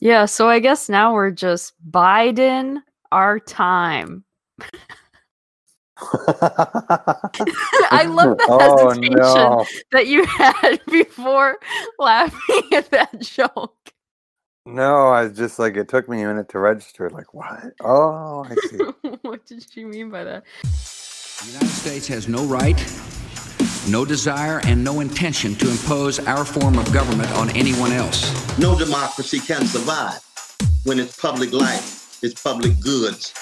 Yeah, so I guess now we're just Biden our time. I love the Oh, hesitation no. that you had before laughing at that joke. No, I was just like, it took me a minute to register. Like, what? Oh, I see. what did she mean by that? The United States has no right, no desire, and no intention to impose our form of government on anyone else. No democracy can survive when its public life, its public goods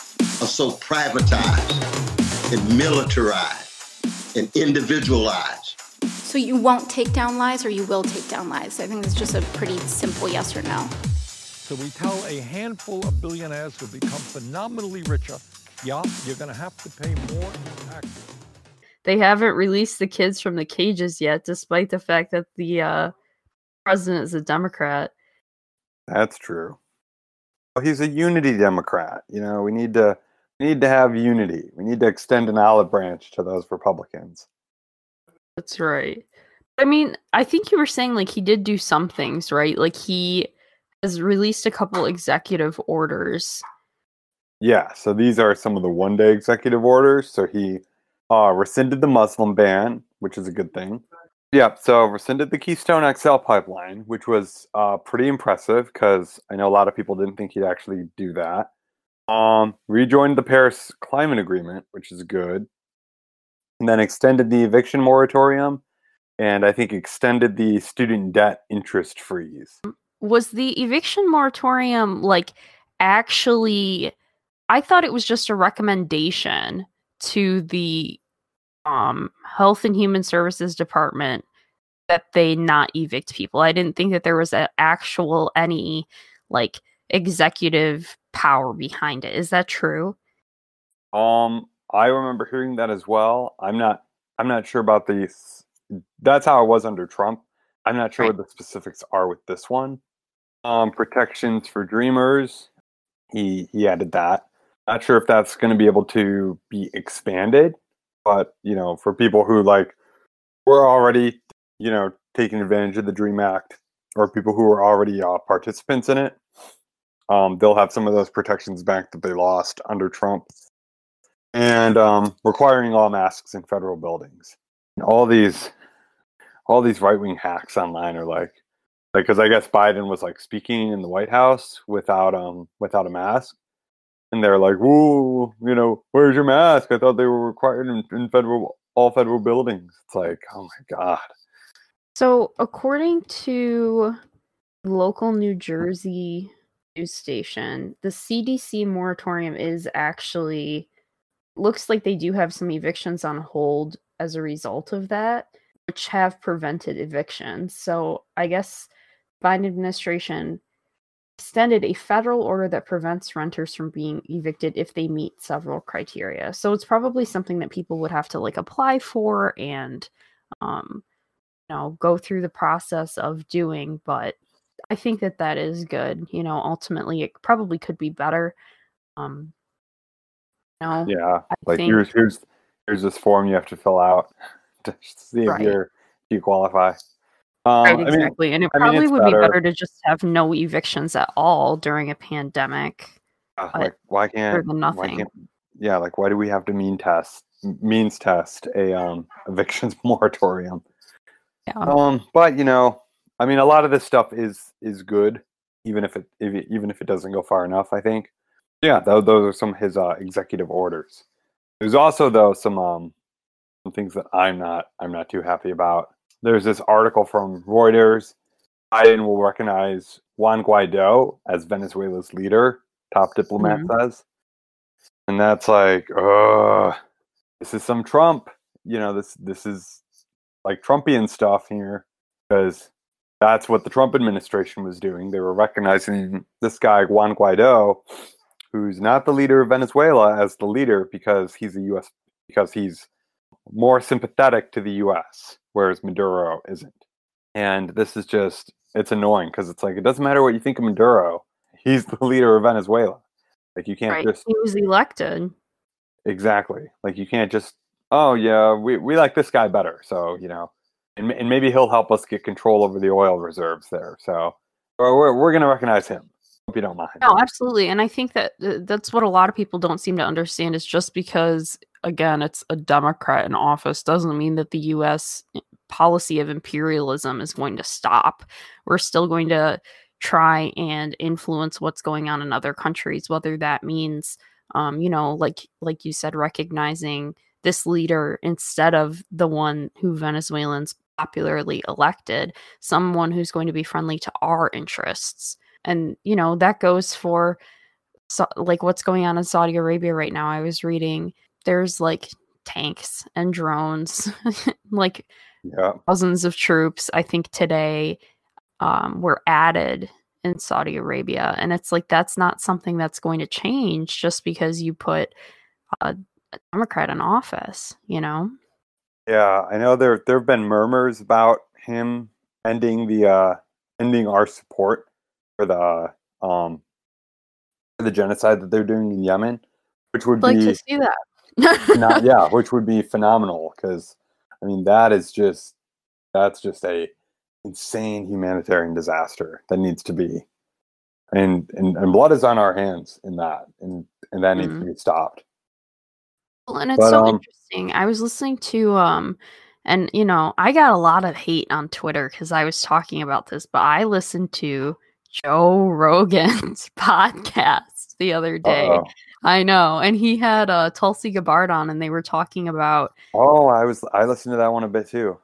are so privatized and militarized and individualized. So you won't take down lies or you will take down lies? I think it's just a pretty simple yes or no. So we tell a handful of billionaires who become phenomenally richer, yeah, you're going to have to pay more in taxes. They haven't released the kids from the cages yet, despite the fact that the uh, president is a Democrat. That's true. Well, he's a unity Democrat. You know, we need to we need to have unity. We need to extend an olive branch to those Republicans. That's right. I mean, I think you were saying like he did do some things, right? Like he has released a couple executive orders. Yeah, so these are some of the one day executive orders. So he uh, rescinded the Muslim ban, which is a good thing. Yeah, so rescinded the Keystone XL pipeline, which was uh, pretty impressive because I know a lot of people didn't think he'd actually do that. Um, rejoined the Paris Climate Agreement, which is good. And then extended the eviction moratorium and I think extended the student debt interest freeze. Was the eviction moratorium like actually I thought it was just a recommendation to the um Health and Human Services Department that they not evict people. I didn't think that there was an actual any like executive power behind it. Is that true? Um, I remember hearing that as well. I'm not. I'm not sure about the. That's how it was under Trump. I'm not sure Right. what the specifics are with this one. Um, protections for dreamers. He he added that. Not sure if that's going to be able to be expanded, but you know, for people who like were already, you know, taking advantage of the Dream Act, or people who are already uh, participants in it, um, they'll have some of those protections back that they lost under Trump and um, requiring all masks in federal buildings. And all these, all these right wing hacks online are like, like because I guess Biden was like speaking in the White House without um without a mask, and they're like, "Whoa, you know, where's your mask? I thought they were required in, in federal all federal buildings." It's like, oh my god. So, according to local New Jersey news station, the CDC moratorium is actually looks like they do have some evictions on hold as a result of that, which have prevented evictions. So, I guess Biden administration extended a federal order that prevents renters from being evicted if they meet several criteria. So, it's probably something that people would have to like apply for and um you know go through the process of doing but i think that that is good you know ultimately it probably could be better um you know, Yeah, like think- here's here's here's this form you have to fill out to see if Right. you're you qualify. Um, right I mean, exactly and it I mean, probably would better. be better to just have no evictions at all during a pandemic Uh, like why can't why nothing. Can't yeah like why do we have to mean test means test a um evictions moratorium? Yeah. Um but you know i mean a lot of this stuff is is good even if it, if it even if it doesn't go far enough i think. Yeah those, those are some of his uh, executive orders. There's also though some um some things that i'm not i'm not too happy about there's this article from reuters. Biden will recognize juan guaido as venezuela's leader top diplomat says. And that's like uh this is some trump you know this this is like trumpian stuff here because that's what the trump administration was doing. They were recognizing this guy juan guaido who's not the leader of venezuela as the leader because he's a us because he's more sympathetic to the us whereas maduro isn't and this is just it's annoying because it's like it doesn't matter what you think of maduro he's the leader of venezuela like you can't right just he was elected Exactly. Like you can't just, oh yeah, we, we like this guy better. So, you know, and, and maybe he'll help us get control over the oil reserves there. So or we're, we're going to recognize him. Hope you don't mind. No, absolutely. And I think that that's what a lot of people don't seem to understand is just because, again, it's a Democrat in office doesn't mean that the US policy of imperialism is going to stop. We're still going to try and influence what's going on in other countries, whether that means, um, you know, like like you said, recognizing this leader instead of the one who Venezuelans popularly elected, someone who's going to be friendly to our interests and you know that goes for so, like what's going on in Saudi Arabia right now. I was reading there's like tanks and drones, like Yeah. thousands of troops. I think today um, were added in Saudi Arabia, and it's like that's not something that's going to change just because you put a, a Democrat in office. You know, Yeah, I know there there have been murmurs about him ending the uh ending our support for the um for the genocide that they're doing in Yemen, which would I'd like be to see that. Not yeah, which would be phenomenal because I mean that is just that's just a insane humanitarian disaster that needs to be and and, and blood is on our hands in that and and that needs to be stopped. Well, and it's But, so um, interesting. I was listening to um and you know, I got a lot of hate on Twitter cuz I was talking about this, but I listened to Joe Rogan's podcast the other day. Uh-oh. I know. And he had uh Tulsi Gabbard on and they were talking about Oh, I was I listened to that one a bit too.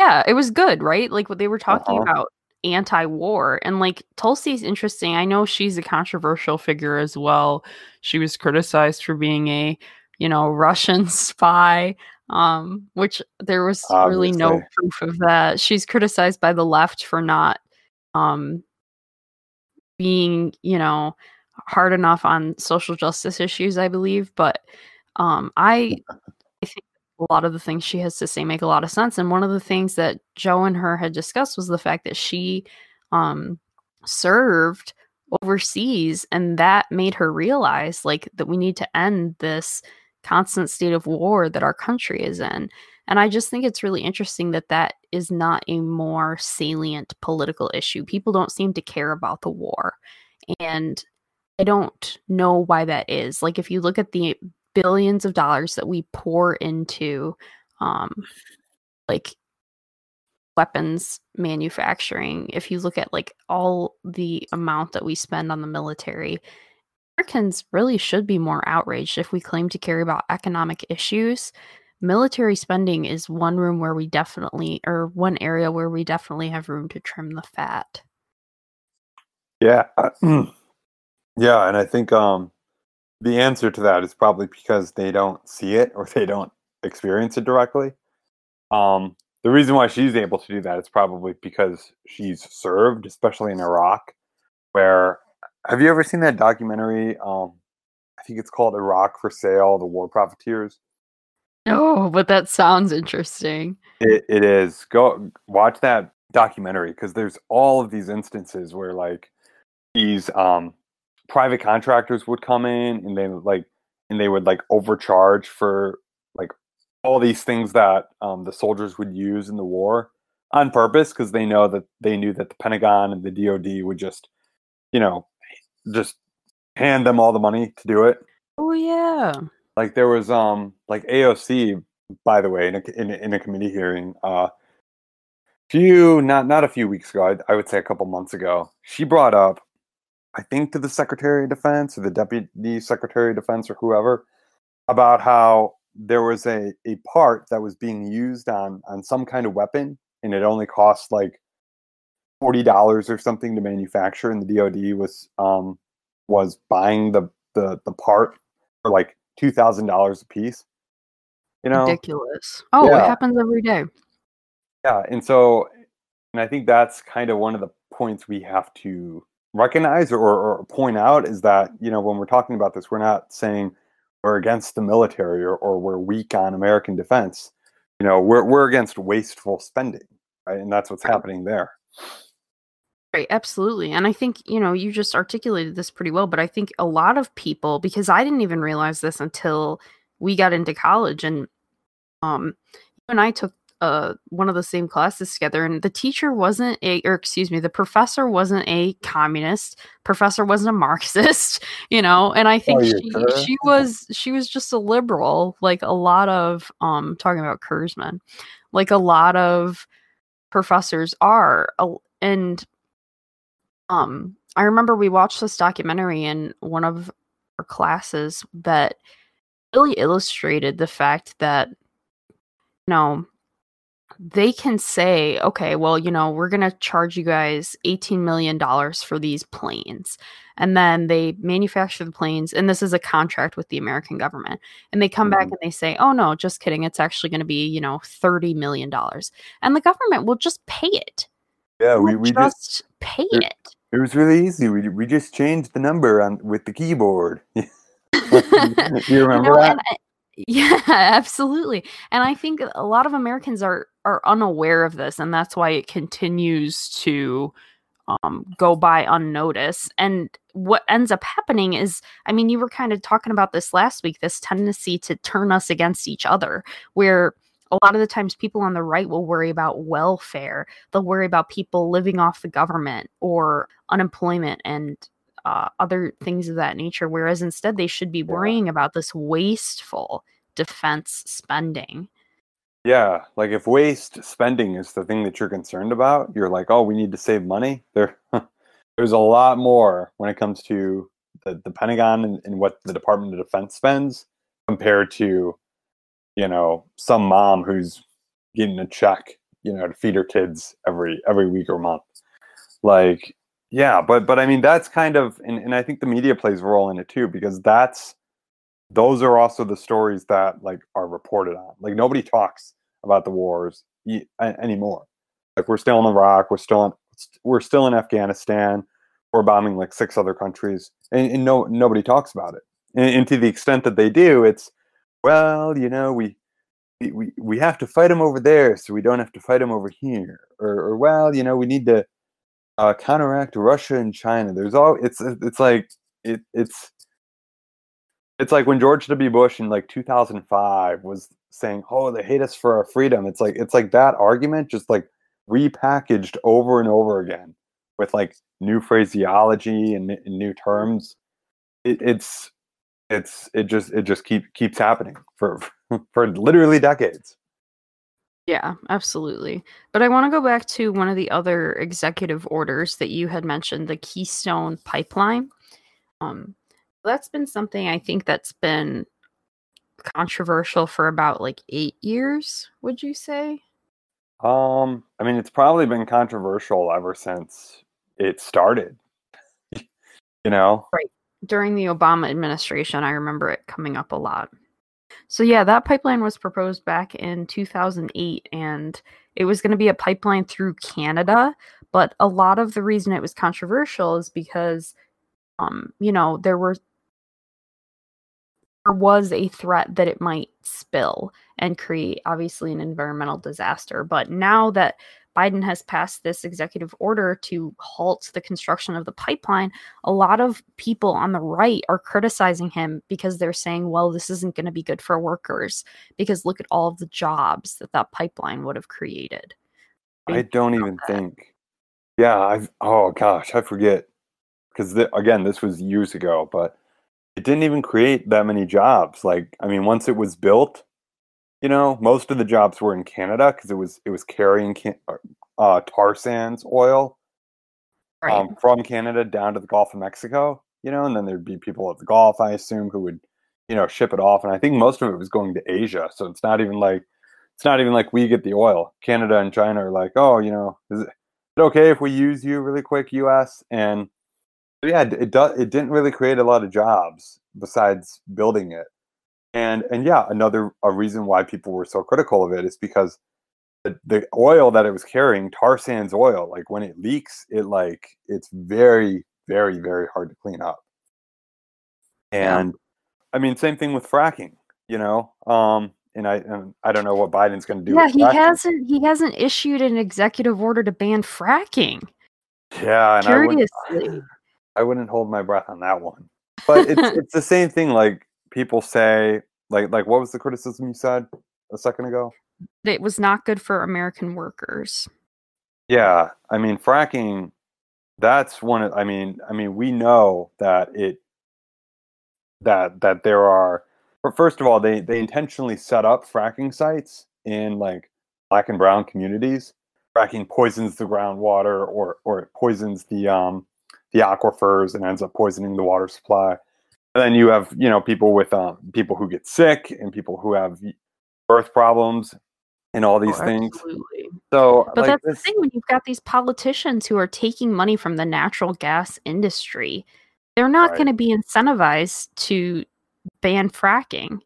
yeah, it was good, right? Like what they were talking Uh-huh. about anti-war and like Tulsi's interesting. I know she's a controversial figure as well. She was criticized for being a, you know, Russian spy um which there was really no proof of that. She's criticized by the left for not um being, you know, hard enough on social justice issues, I believe, but um I I think a lot of the things she has to say make a lot of sense. And one of the things that Joe and her had discussed was the fact that she um, served overseas, and that made her realize like that we need to end this constant state of war that our country is in. And I just think it's really interesting that that is not a more salient political issue. People don't seem to care about the war. And I don't know why that is. Like, if you look at the billions of dollars that we pour into um like weapons manufacturing if you look at like all the amount that we spend on the military americans really should be more outraged if we claim to care about economic issues military spending is one room where we definitely or one area where we definitely have room to trim the fat Yeah. yeah, and I think um the answer to that is probably because they don't see it or they don't experience it directly. Um the reason why she's able to do that is probably because she's served, especially in Iraq, where have you ever seen that documentary? Um I think it's called Iraq for Sale, the War Profiteers. oh but that sounds interesting It, it is. Go watch that documentary because there's all of these instances where like these um private contractors would come in and they would, like and they would like overcharge for like all these things that um, the soldiers would use in the war on purpose because they know that they knew that the Pentagon and the DoD would just you know just hand them all the money to do it. Oh yeah. Like there was um like AOC by the way in a in a, in a committee hearing uh few not not a few weeks ago I, I would say a couple months ago she brought up I think to the Secretary of Defense or the Deputy Secretary of Defense or whoever about how there was a a part that was being used on on some kind of weapon and it only cost like forty dollars or something to manufacture and the DoD was um was buying the the the part for like two thousand dollars a piece. You know, ridiculous. Oh it happens every day. Yeah, and so, and I think that's kind of one of the points we have to recognize or, or point out is that you know when we're talking about this, we're not saying we're against the military or, or we're weak on American defense. You know, we're we're against wasteful spending, right? And that's what's happening there. Right, absolutely. And I think, you know, you just articulated this pretty well, but I think a lot of people because I didn't even realize this until we got into college and um you and I took uh one of the same classes together and the teacher wasn't a or excuse me the professor wasn't a communist professor wasn't a marxist you know and i think Oh, she sure? she was she was just a liberal like a lot of um talking about kurzman like a lot of professors are and um i remember we watched this documentary in one of our classes that really illustrated the fact that you know they can say okay well you know we're going to charge you guys 18 million dollars for these planes and then they manufacture the planes and this is a contract with the american government and they come back Mhm. and they say oh no just kidding it's actually going to be you know 30 million dollars and the government will just pay it Yeah, we, we just just pay it- it it was really easy. We we just changed the number on with the keyboard. you remember know, that? Yeah, absolutely. And I think a lot of Americans are are unaware of this, and that's why it continues to um, go by unnoticed. And what ends up happening is, I mean, you were kind of talking about this last week. This tendency to turn us against each other, where a lot of the times people on the right will worry about welfare. They'll worry about people living off the government or unemployment and uh, other things of that nature. Whereas instead, they should be worrying about this wasteful defense spending. Yeah, like if waste spending is the thing that you're concerned about, you're like, oh, we need to save money. There, there's a lot more when it comes to the, the Pentagon and, and what the Department of Defense spends compared to, you know, some mom who's getting a check, you know, to feed her kids every every week or month. Like, yeah, but but I mean that's kind of and, and I think the media plays a role in it too, because that's those are also the stories that like are reported on. Like nobody talks about the wars a- anymore. Like we're still in Iraq, we're still in we're still in Afghanistan, we're bombing like six other countries, and, and no nobody talks about it. And, and to the extent that they do, it's well, you know, we we, we, we have to fight them over there, so we don't have to fight them over here. Or, or well, you know, we need to uh, counteract Russia and China. There's all it's it's like it it's it's like when George W. Bush in like 2005 was saying, "Oh, they hate us for our freedom." It's like it's like that argument just like repackaged over and over again with like new phraseology and, and new terms. It, it's it's it just it just keep keeps happening for for literally decades. Yeah, absolutely. But I want to go back to one of the other executive orders that you had mentioned, the Keystone Pipeline. Um, that's been something I think that's been controversial for about like eight years, would you say? Um, I mean, it's probably been controversial ever since it started. you know, Right. During the Obama administration, I remember it coming up a lot. So, yeah, that pipeline was proposed back in 2008, and it was going to be a pipeline through Canada. But a lot of the reason it was controversial is because, um, you know, there were there was a threat that it might spill and create obviously an environmental disaster. But now that Biden has passed this executive order to halt the construction of the pipeline, a lot of people on the right are criticizing him because they're saying, well, this isn't going to be good for workers because look at all of the jobs that that pipeline would have created. I don't even that? think. Yeah, I've oh gosh, I forget because again, this was years ago, but it didn't even create that many jobs. Like, I mean, once it was built, you know, most of the jobs were in Canada because it was it was carrying can, uh, tar sands oil Right. um, from Canada down to the Gulf of Mexico. You know, and then there'd be people at the Gulf, I assume, who would you know ship it off. And I think most of it was going to Asia, so it's not even like it's not even like we get the oil. Canada and China are like, oh, you know, is it okay if we use you really quick, U.S. and yeah, it does. It didn't really create a lot of jobs besides building it, and and yeah, another a reason why people were so critical of it is because the, the oil that it was carrying, tar sands oil, like when it leaks, it like it's very very very hard to clean up. And I mean, same thing with fracking. You know, um, and I and I don't know what Biden's going to do. yeah, with he fracking. hasn't he hasn't issued an executive order to ban fracking. Yeah, and I wouldn't, Curiously. I wouldn't hold my breath on that one. But it's it's the same thing. Like people say, like like what was the criticism you said a second ago? it was not good for American workers. Yeah, I mean fracking. That's one. Of, I mean, I mean, we know that it that that there are. But First of all, they they intentionally set up fracking sites in like black and brown communities. Fracking poisons the groundwater, or or it poisons the um the aquifers and ends up poisoning the water supply. And then you have you know people with um people who get sick and people who have birth problems and all these Oh, things. absolutely. So, But like that's this, the thing when you've got these politicians who are taking money from the natural gas industry, they're not Right. going to be incentivized to ban fracking.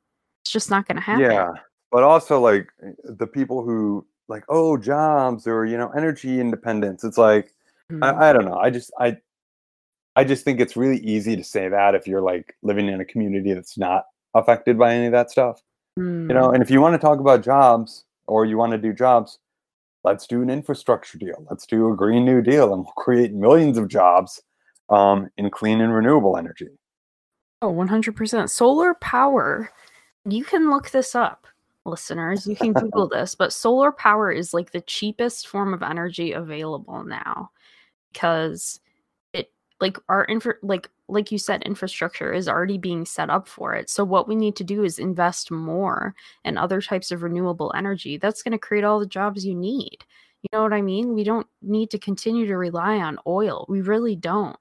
It's just not going to happen. yeah, but also like the people who like oh jobs or you know energy independence. It's like Mhm. I, I don't know. I just I I just think it's really easy to say that if you're like living in a community that's not affected by any of that stuff. Mm. You know, and if you want to talk about jobs or you want to do jobs, let's do an infrastructure deal. Let's do a green new deal and we'll create millions of jobs um, in clean and renewable energy. Oh, 100%. Solar power. You can look this up, listeners. You can Google this, but solar power is like the cheapest form of energy available now because like our infra like like you said infrastructure is already being set up for it. So what we need to do is invest more in other types of renewable energy. That's going to create all the jobs you need. You know what I mean? We don't need to continue to rely on oil. We really don't.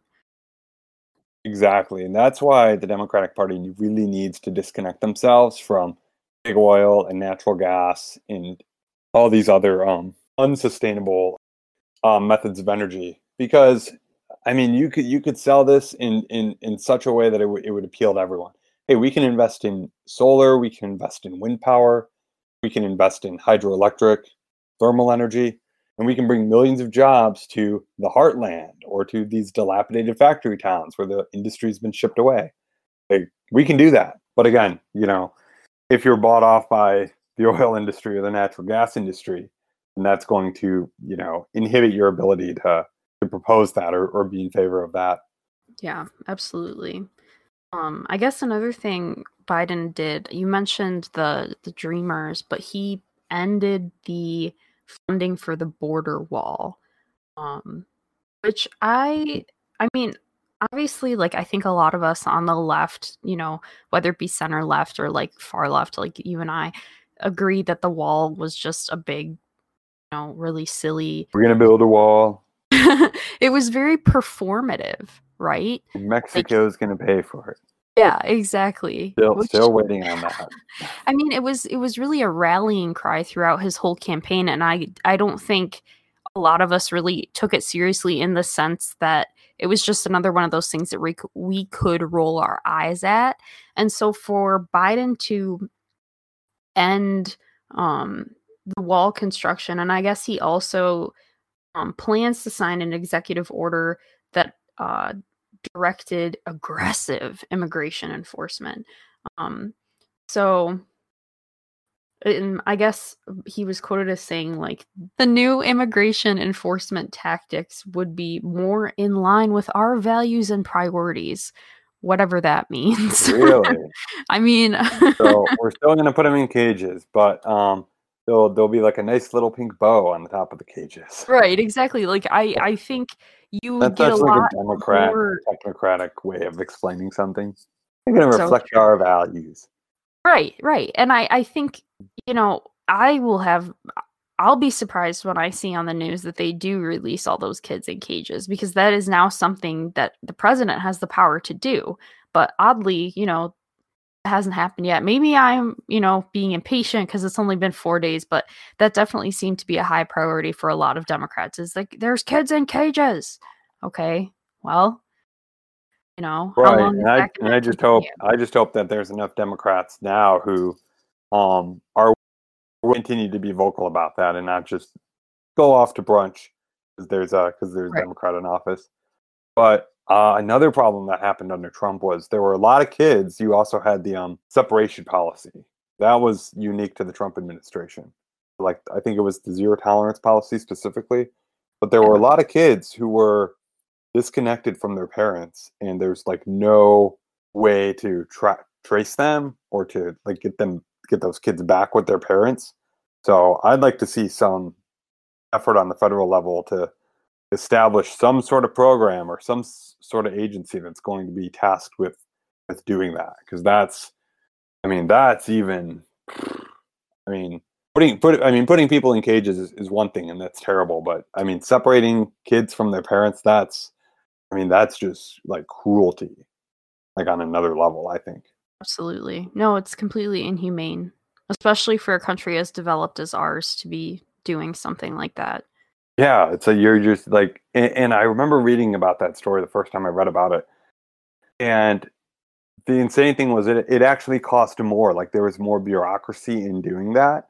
Exactly. And that's why the Democratic Party really needs to disconnect themselves from big oil and natural gas and all these other um, unsustainable um, methods of energy. Because I mean, you could you could sell this in in in such a way that it, w- it would appeal to everyone. Hey, we can invest in solar, we can invest in wind power, we can invest in hydroelectric, thermal energy, and we can bring millions of jobs to the heartland or to these dilapidated factory towns where the industry's been shipped away. Like, we can do that. But again, you know, if you're bought off by the oil industry or the natural gas industry, then that's going to, you know, inhibit your ability to to propose that or, or be in favor of that. Yeah, absolutely. Um, I guess another thing Biden did, you mentioned the the Dreamers, but he ended the funding for the border wall. Um, which I I mean, obviously like I think a lot of us on the left, you know, whether it be center left or like far left, like you and I, agree that the wall was just a big, you know, really silly. We're gonna build a wall. it was very performative, right? and Mexico's gonna pay for it. Yeah, exactly. Still, Which- still waiting on that. I mean, it was it was really a rallying cry throughout his whole campaign, and I I don't think a lot of us really took it seriously in the sense that it was just another one of those things that we we could roll our eyes at, and so for Biden to end um, the wall construction, and I guess he also um, plans to sign an executive order that uh, directed aggressive immigration enforcement. Um, so, and I guess he was quoted as saying, like, the new immigration enforcement tactics would be more in line with our values and priorities, whatever that means. Really? I mean, so we're still gonna put them in cages, but um, there'll there'll be like a nice little pink bow on the top of the cages. right, exactly. Like, I, I think you would That's, get a like lot a democrat more. technocratic way of explaining something. They're gonna reflect true. our values. Right, right. And I I think, you know, I will have I'll be surprised when I see on the news that they do release all those kids in cages because that is now something that the president has the power to do. But oddly, you know, hasn't happened yet. Maybe I'm, you know, being impatient because it's only been 4 days, but that definitely seemed to be a high priority for a lot of Democrats. Is like there's kids in cages. Okay. Well, you know, how Right, and I and I just hope continue? I just hope that there's enough Democrats now who um are continue to be vocal about that and not just go off to brunch because there's a because there's a Democrat in office. But uh, another problem that happened under Trump was there were a lot of kids. You also had the um, separation policy that was unique to the Trump administration. Like I think it was the zero tolerance policy specifically, but there were a lot of kids who were disconnected from their parents and there's like no way to tra- trace them or to like get them get those kids back with their parents So I'd like to see some effort on the federal level to establish some sort of program or some sort of agency that's going to be tasked with with doing that because that's i mean that's even i mean putting put i mean putting people in cages is, is one thing and that's terrible but i mean separating kids from their parents that's i mean that's just like cruelty like on another level i think Absolutely. No, it's completely inhumane, especially for a country as developed as ours to be doing something like that. Yeah, it's a you're just like, and, and I remember reading about that story the first time I read about it, and the insane thing was it it actually cost more. Like there was more bureaucracy in doing that.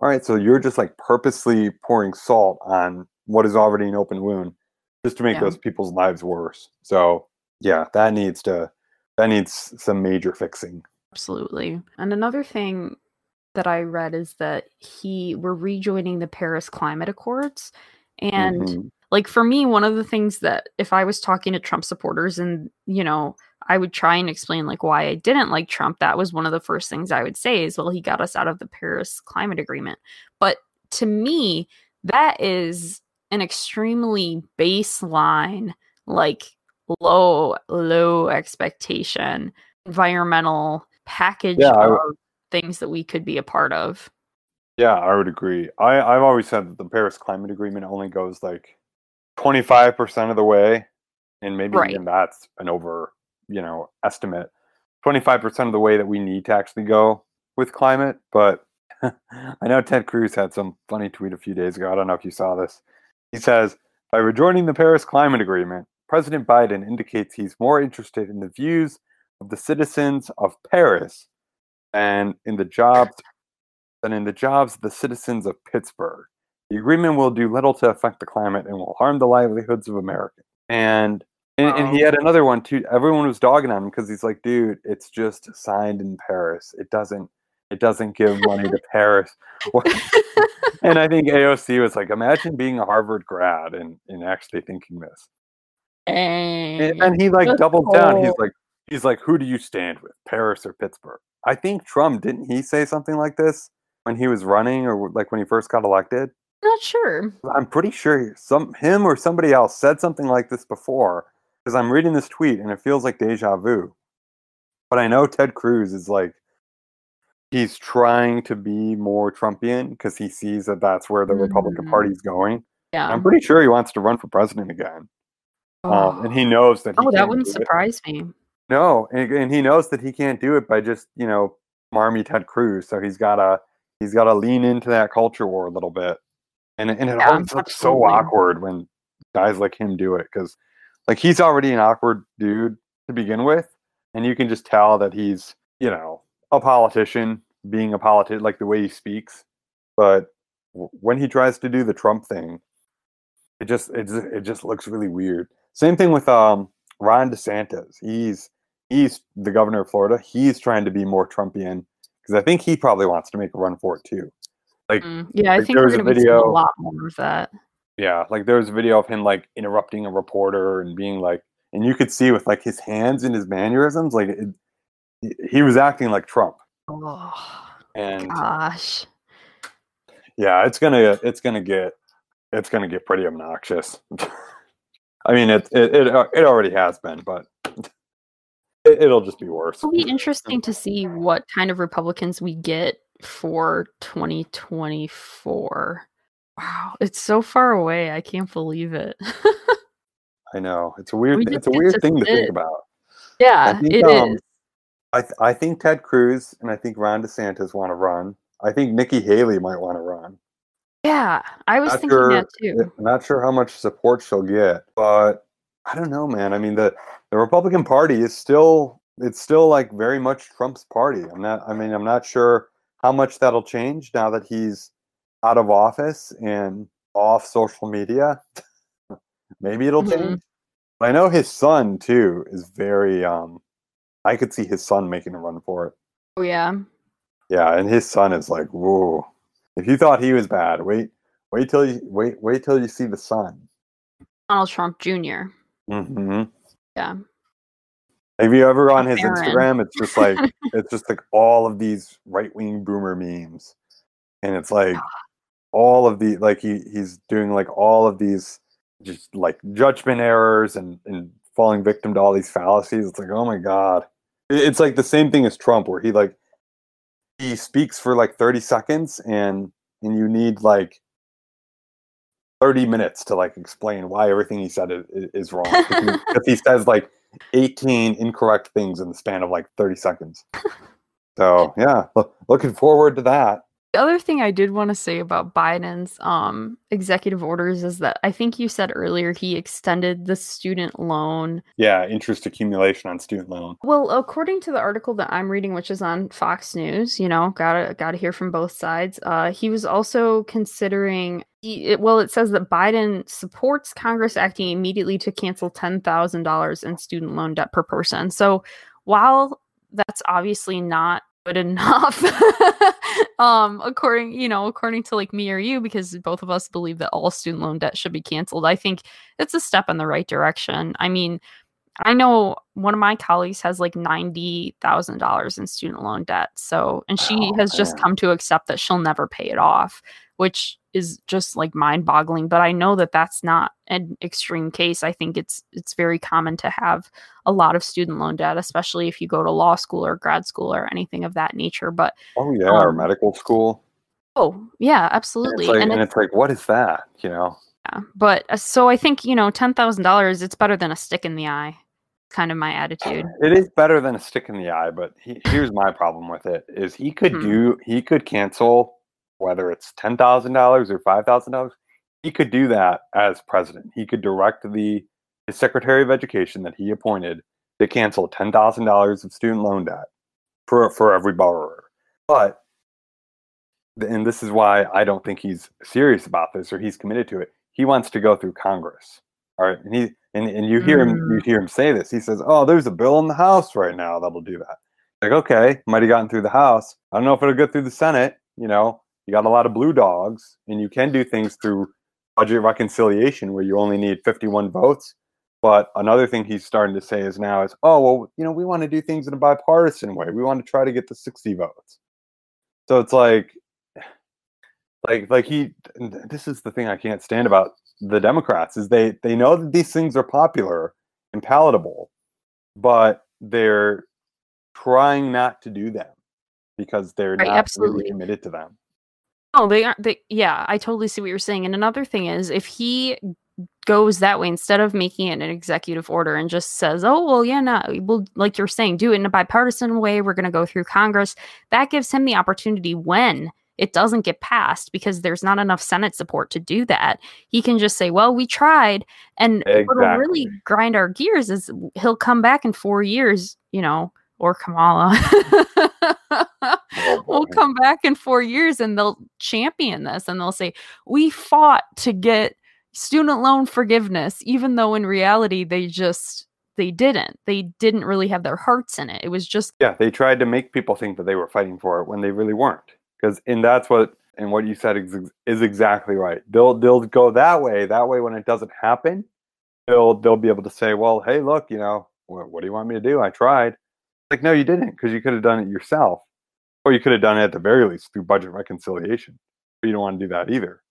All right, so you're just like purposely pouring salt on what is already an open wound, just to make Yeah. those people's lives worse. So yeah, that needs to that needs some major fixing. Absolutely. And another thing that I read is that he we're rejoining the Paris Climate Accords. And Mhm. like for me, one of the things that if I was talking to Trump supporters and, you know, I would try and explain like why I didn't like Trump, that was one of the first things I would say is, well, he got us out of the Paris Climate Agreement. But to me, that is an extremely baseline, like low, low expectation environmental package Yeah, I of things that we could be a part of. Yeah, I would agree. I, I've always said that the Paris Climate Agreement only goes like 25% of the way, and maybe Right. even that's an over, you know, estimate. 25% of the way that we need to actually go with climate. But I know Ted Cruz had some funny tweet a few days ago. I don't know if you saw this. He says, by rejoining the Paris Climate Agreement, President Biden indicates he's more interested in the views of the citizens of Paris and in the jobs than in the jobs of the citizens of Pittsburgh. The agreement will do little to affect the climate and will harm the livelihoods of Americans. And and, and he had another one too. Everyone was dogging on him because he's like, dude, it's just signed in Paris. It doesn't it doesn't give money to Paris. and I think AOC was like, imagine being a Harvard grad and, and actually thinking this. And, and he like doubled down. He's like, he's like, who do you stand with, Paris or Pittsburgh? I think Trump didn't he say something like this when he was running or like when he first got elected? Not sure. I'm pretty sure some him or somebody else said something like this before because I'm reading this tweet and it feels like deja vu. But I know Ted Cruz is like he's trying to be more Trumpian because he sees that that's where the Republican Mhm. Party's going. Yeah. I'm pretty sure he wants to run for president again, um, and he knows that. He oh, that wouldn't do it. surprise me. No, and, and he knows that he can't do it by just you know marmy Ted Cruz. So he's gotta he's gotta lean into that culture war a little bit, and it- and it Yeah, always looks so awkward when guys like him do it because like he's already an awkward dude to begin with, and you can just tell that he's you know a politician being a politician like the way he speaks, but w- when he tries to do the Trump thing, it just it just, it just looks really weird. Same thing with um Ron DeSantis. He's he's the governor of Florida. He's trying to be more Trumpian because I think he probably wants to make a run for it too. Like Mm, Yeah, I think there was a going to be seeing a lot more of that. yeah, like there was a video of him like interrupting a reporter and being like, and you could see with like his hands and his mannerisms, like it, he- he was acting like Trump. Oh, And gosh. yeah, it's gonna it's gonna get it's gonna get pretty obnoxious. I mean, it it it, uh, it already has been, but it, it'll just be worse. It'll be interesting to see what kind of Republicans we get for 2024. Wow, it's so far away. I can't believe it. I know it's a weird We it's a weird to thing to think about. yeah, think, it is. um, I th- I think Ted Cruz and I think Ron DeSantis want to run. I think Nikki Haley might want to run. Yeah, I was Not thinking sure- that too. I'm not sure how much support she'll get, but I don't know, man. I mean, the the Republican Party is still it's still like very much Trump's party. I'm not. I mean, I'm not sure how much that'll change now that he's out of office and off social media. Maybe it'll Mhm. change. But I know his son too is very. um I could see his son making a run for it. Oh yeah. Yeah, and his son is like, whoa. If you thought he was bad, wait, wait till you wait, wait till you see the son. Donald Trump Jr. hmm Yeah. Have you ever on his Barron. Instagram? It's just like it's just like all of these right wing boomer memes. and it's like all of the like he he's doing like all of these just like judgment errors and and falling victim to all these fallacies. It's like oh my god, it's like the same thing as Trump, where he like he speaks for like thirty seconds and and you need like 30 minutes to like explain why everything he said is, is wrong because he says like 18 incorrect things in the span of like 30 seconds so yeah lo- looking forward to that The other thing I did want to say about Biden's um, executive orders is that I think you said earlier he extended the student loan. yeah interest accumulation on student loan Well, according to the article that I'm reading, which is on Fox News, you know, gotta gotta hear from both sides. Uh, he was also considering. Well, it says that Biden supports Congress acting immediately to cancel ten thousand dollars in student loan debt per person. So, while that's obviously not good enough um according you know according to like me or you because both of us believe that all student loan debt should be canceled i think it's a step in the right direction. I mean i know one of my colleagues has like $90000 in student loan debt so and she Oh, has just come to accept that she'll never pay it off which is just like mind boggling but i know that that's not an extreme case i think it's it's very common to have a lot of student loan debt especially if you go to law school or grad school or anything of that nature but oh yeah or Um, medical school oh yeah And absolutely it's like, and and it's, it's like what is that you know yeah. but uh, so i think you know $10000 it's better than a stick in the eye kind of my attitude it is better than a stick in the eye but he, here's my problem with it is he could Hmm. do he could cancel whether it's $10000 or $5000 he could do that as president. He could direct the his secretary of education that he appointed to cancel $10000 of student loan debt for for every borrower. But and this is why i don't think he's serious about this or he's committed to it. He wants to go through congress. All right. And he and, and you hear him you mm. hear him say this. He says oh there's a bill in the house right now that'll do that. Like okay might have gotten through the house. I don't know if it'll go through the senate you know you got a lot of blue dogs and you can do things through budget reconciliation where you only need 51 votes. But another thing he's starting to say is now is oh well you know we want to do things in a bipartisan way. We want to try to get the 60 votes. So it's like like like he this is the thing i can't stand about the democrats is they they know that these things are popular and palatable but they're trying not to do them because they're Right, not absolutely. really committed to them Oh, they aren't. They, yeah, I totally see what you're saying. And another thing is, if he goes that way instead of making it an executive order and just says, "Oh, well, yeah, no, well, like you're saying, do it in a bipartisan way. We're going to go through Congress." That gives him the opportunity when it doesn't get passed because there's not enough Senate support to do that. He can just say, "Well, we tried," and what'll really grind our gears is he'll come back in four years, you know, or Kamala. Oh, will come back in four years and they'll champion this and they'll say, We fought to get student loan forgiveness, even though in reality they just they didn't. They didn't really have their hearts in it. It was just yeah they tried to make people think that they were fighting for it when they really weren't because and that's what and what you said is, is exactly right they'll they'll go that way that way when it doesn't happen they'll they'll be able to say well hey look you know what, what do you want me to do i tried like no you didn't because you could have done it yourself or you could have done it at the very least through budget reconciliation but you don't want to do that either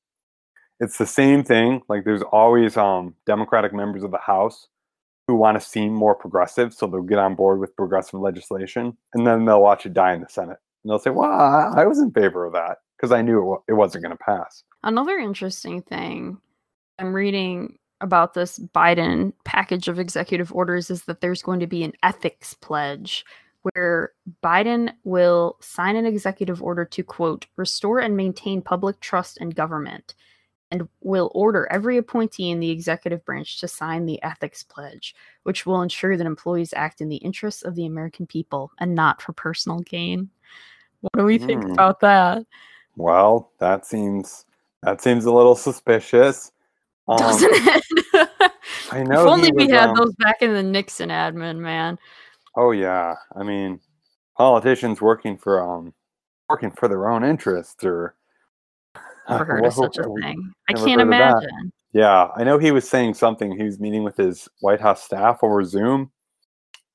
it's the same thing like there's always um democratic members of the house who want to seem more progressive, so they'll get on board with progressive legislation, and then they'll watch it die in the Senate, and they'll say, "Well, I, I was in favor of that because I knew it, wa- it wasn't going to pass." another interesting thing I'm reading about this Biden package of executive orders is that there's going to be an ethics pledge where Biden will sign an executive order to quote restore and maintain public trust in government and will order every appointee in the executive branch to sign the ethics pledge which will ensure that employees act in the interests of the American people and not for personal gain. What do we think Hmm. about that? Well, that seems that seems a little suspicious. Um, Doesn't it? I know. if only we was, had um, those back in the Nixon admin, man. Oh yeah, I mean, politicians working for um working for their own interests or Never heard of such a thing. I can't heard of that. imagine. Yeah, I know he was saying something. He was meeting with his White House staff over Zoom,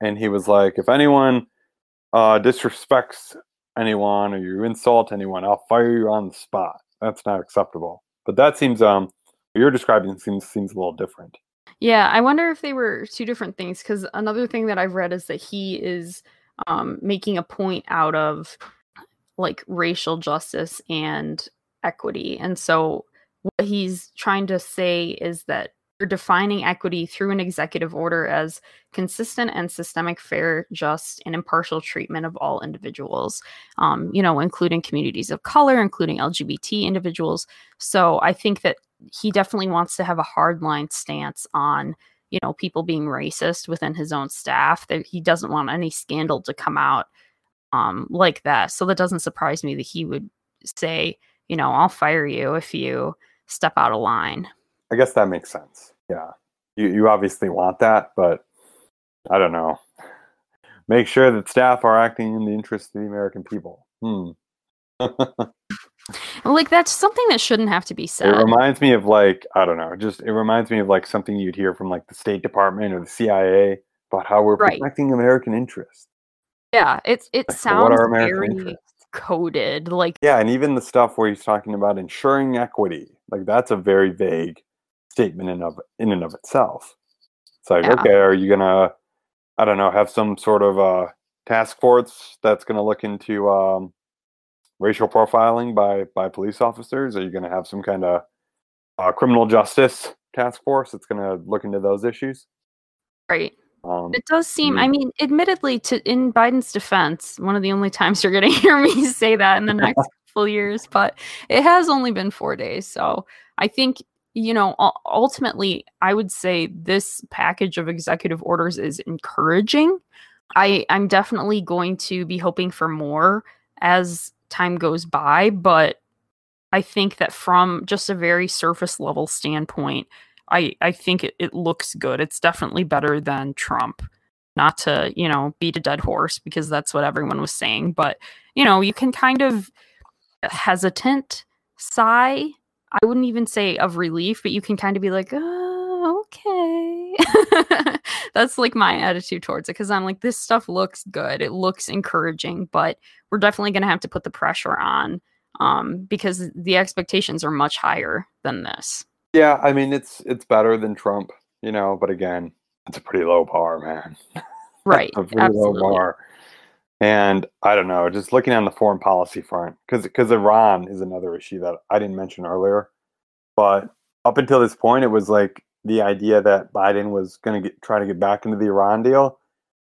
and he was like, "If anyone uh, disrespects anyone or you insult anyone, I'll fire you on the spot. That's not acceptable. But that seems um you're describing seems seems a little different. Yeah, I wonder if they were two different things because another thing that I've read is that he is um, making a point out of like racial justice and equity. And so what he's trying to say is that you're defining equity through an executive order as consistent and systemic, fair, just, and impartial treatment of all individuals, um, you know, including communities of color, including LGBT individuals. So I think that he definitely wants to have a hardline stance on, you know, people being racist within his own staff, that he doesn't want any scandal to come out um, like that. So that doesn't surprise me that he would say, you know, I'll fire you if you step out of line. I guess that makes sense. Yeah. You you obviously want that, but I don't know. Make sure that staff are acting in the interest of the American people. Hmm. like that's something that shouldn't have to be said. It reminds me of like, I don't know, just it reminds me of like something you'd hear from like the State Department or the CIA about how we're Right. protecting American interests. yeah, it's it Like, so what sounds are American very interests? coded. Like Yeah, and even the stuff where he's talking about ensuring equity, like that's a very vague statement in of in and of itself. It's like, Yeah. okay, are you gonna, I don't know, have some sort of uh, task force that's gonna look into um, racial profiling by by police officers? Are you gonna have some kind of uh, criminal justice task force that's gonna look into those issues? right. Um, It does seem. I Mm. mean, admittedly, to in Biden's defense, one of the only times you're going to hear me say that in the next couple years, but it has only been four days, so I think you know. Ultimately, I would say this package of executive orders is encouraging. I I'm definitely going to be hoping for more as time goes by, but I think that from just a very surface level standpoint, I I think it, it looks good. It's definitely better than Trump. Not to, you know, beat a dead horse because that's what everyone was saying, but you know, you can kind of hesitant sigh. I wouldn't even say of relief, but you can kind of be like, oh, okay. that's like my attitude towards it because I'm like, this stuff looks good. It looks encouraging, but we're definitely going to have to put the pressure on um, because the expectations are much higher than this. yeah, I mean it's it's better than Trump, you know, but again, it's a pretty low bar, man. Right. a pretty absolutely. low bar. And I don't know, just looking on the foreign policy front, because because Iran is another issue that I didn't mention earlier, but up until this point, it was like the idea that Biden was going to get try to get back into the Iran deal,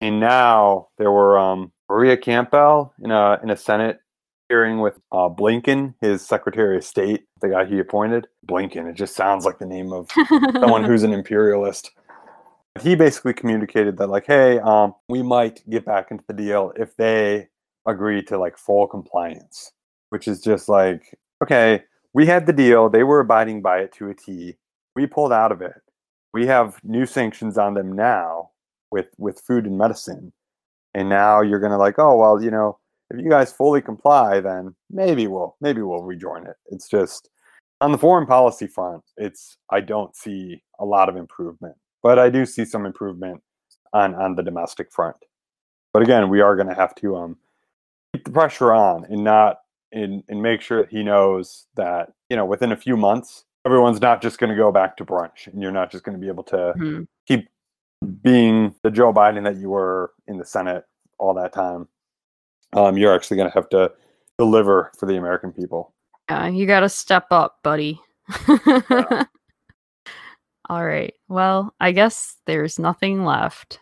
and now there were um, Maria Campbell in a in a Senate hearing with uh, Blinken, his Secretary of State, the guy he appointed. Blinken, it just sounds like the name of someone who's an imperialist. He basically communicated that, like, hey, um, we might get back into the deal if they agree to like full compliance, which is just like, okay, we had the deal, they were abiding by it to a T. We pulled out of it. We have new sanctions on them now with with food and medicine, and now you're gonna like, oh well, you know, if you guys fully comply, then maybe we'll maybe we'll rejoin it. It's just on the foreign policy front, it's I don't see a lot of improvement, but I do see some improvement on on the domestic front. But again, we are going to have to um keep the pressure on and not and and make sure he knows that you know within a few months everyone's not just going to go back to brunch and you're not just going to be able to Mhm. keep being the Joe Biden that you were in the Senate all that time. Um, you're actually going to have to deliver for the American people. Yeah, you got to step up, buddy. All right. Well, I guess there's nothing left.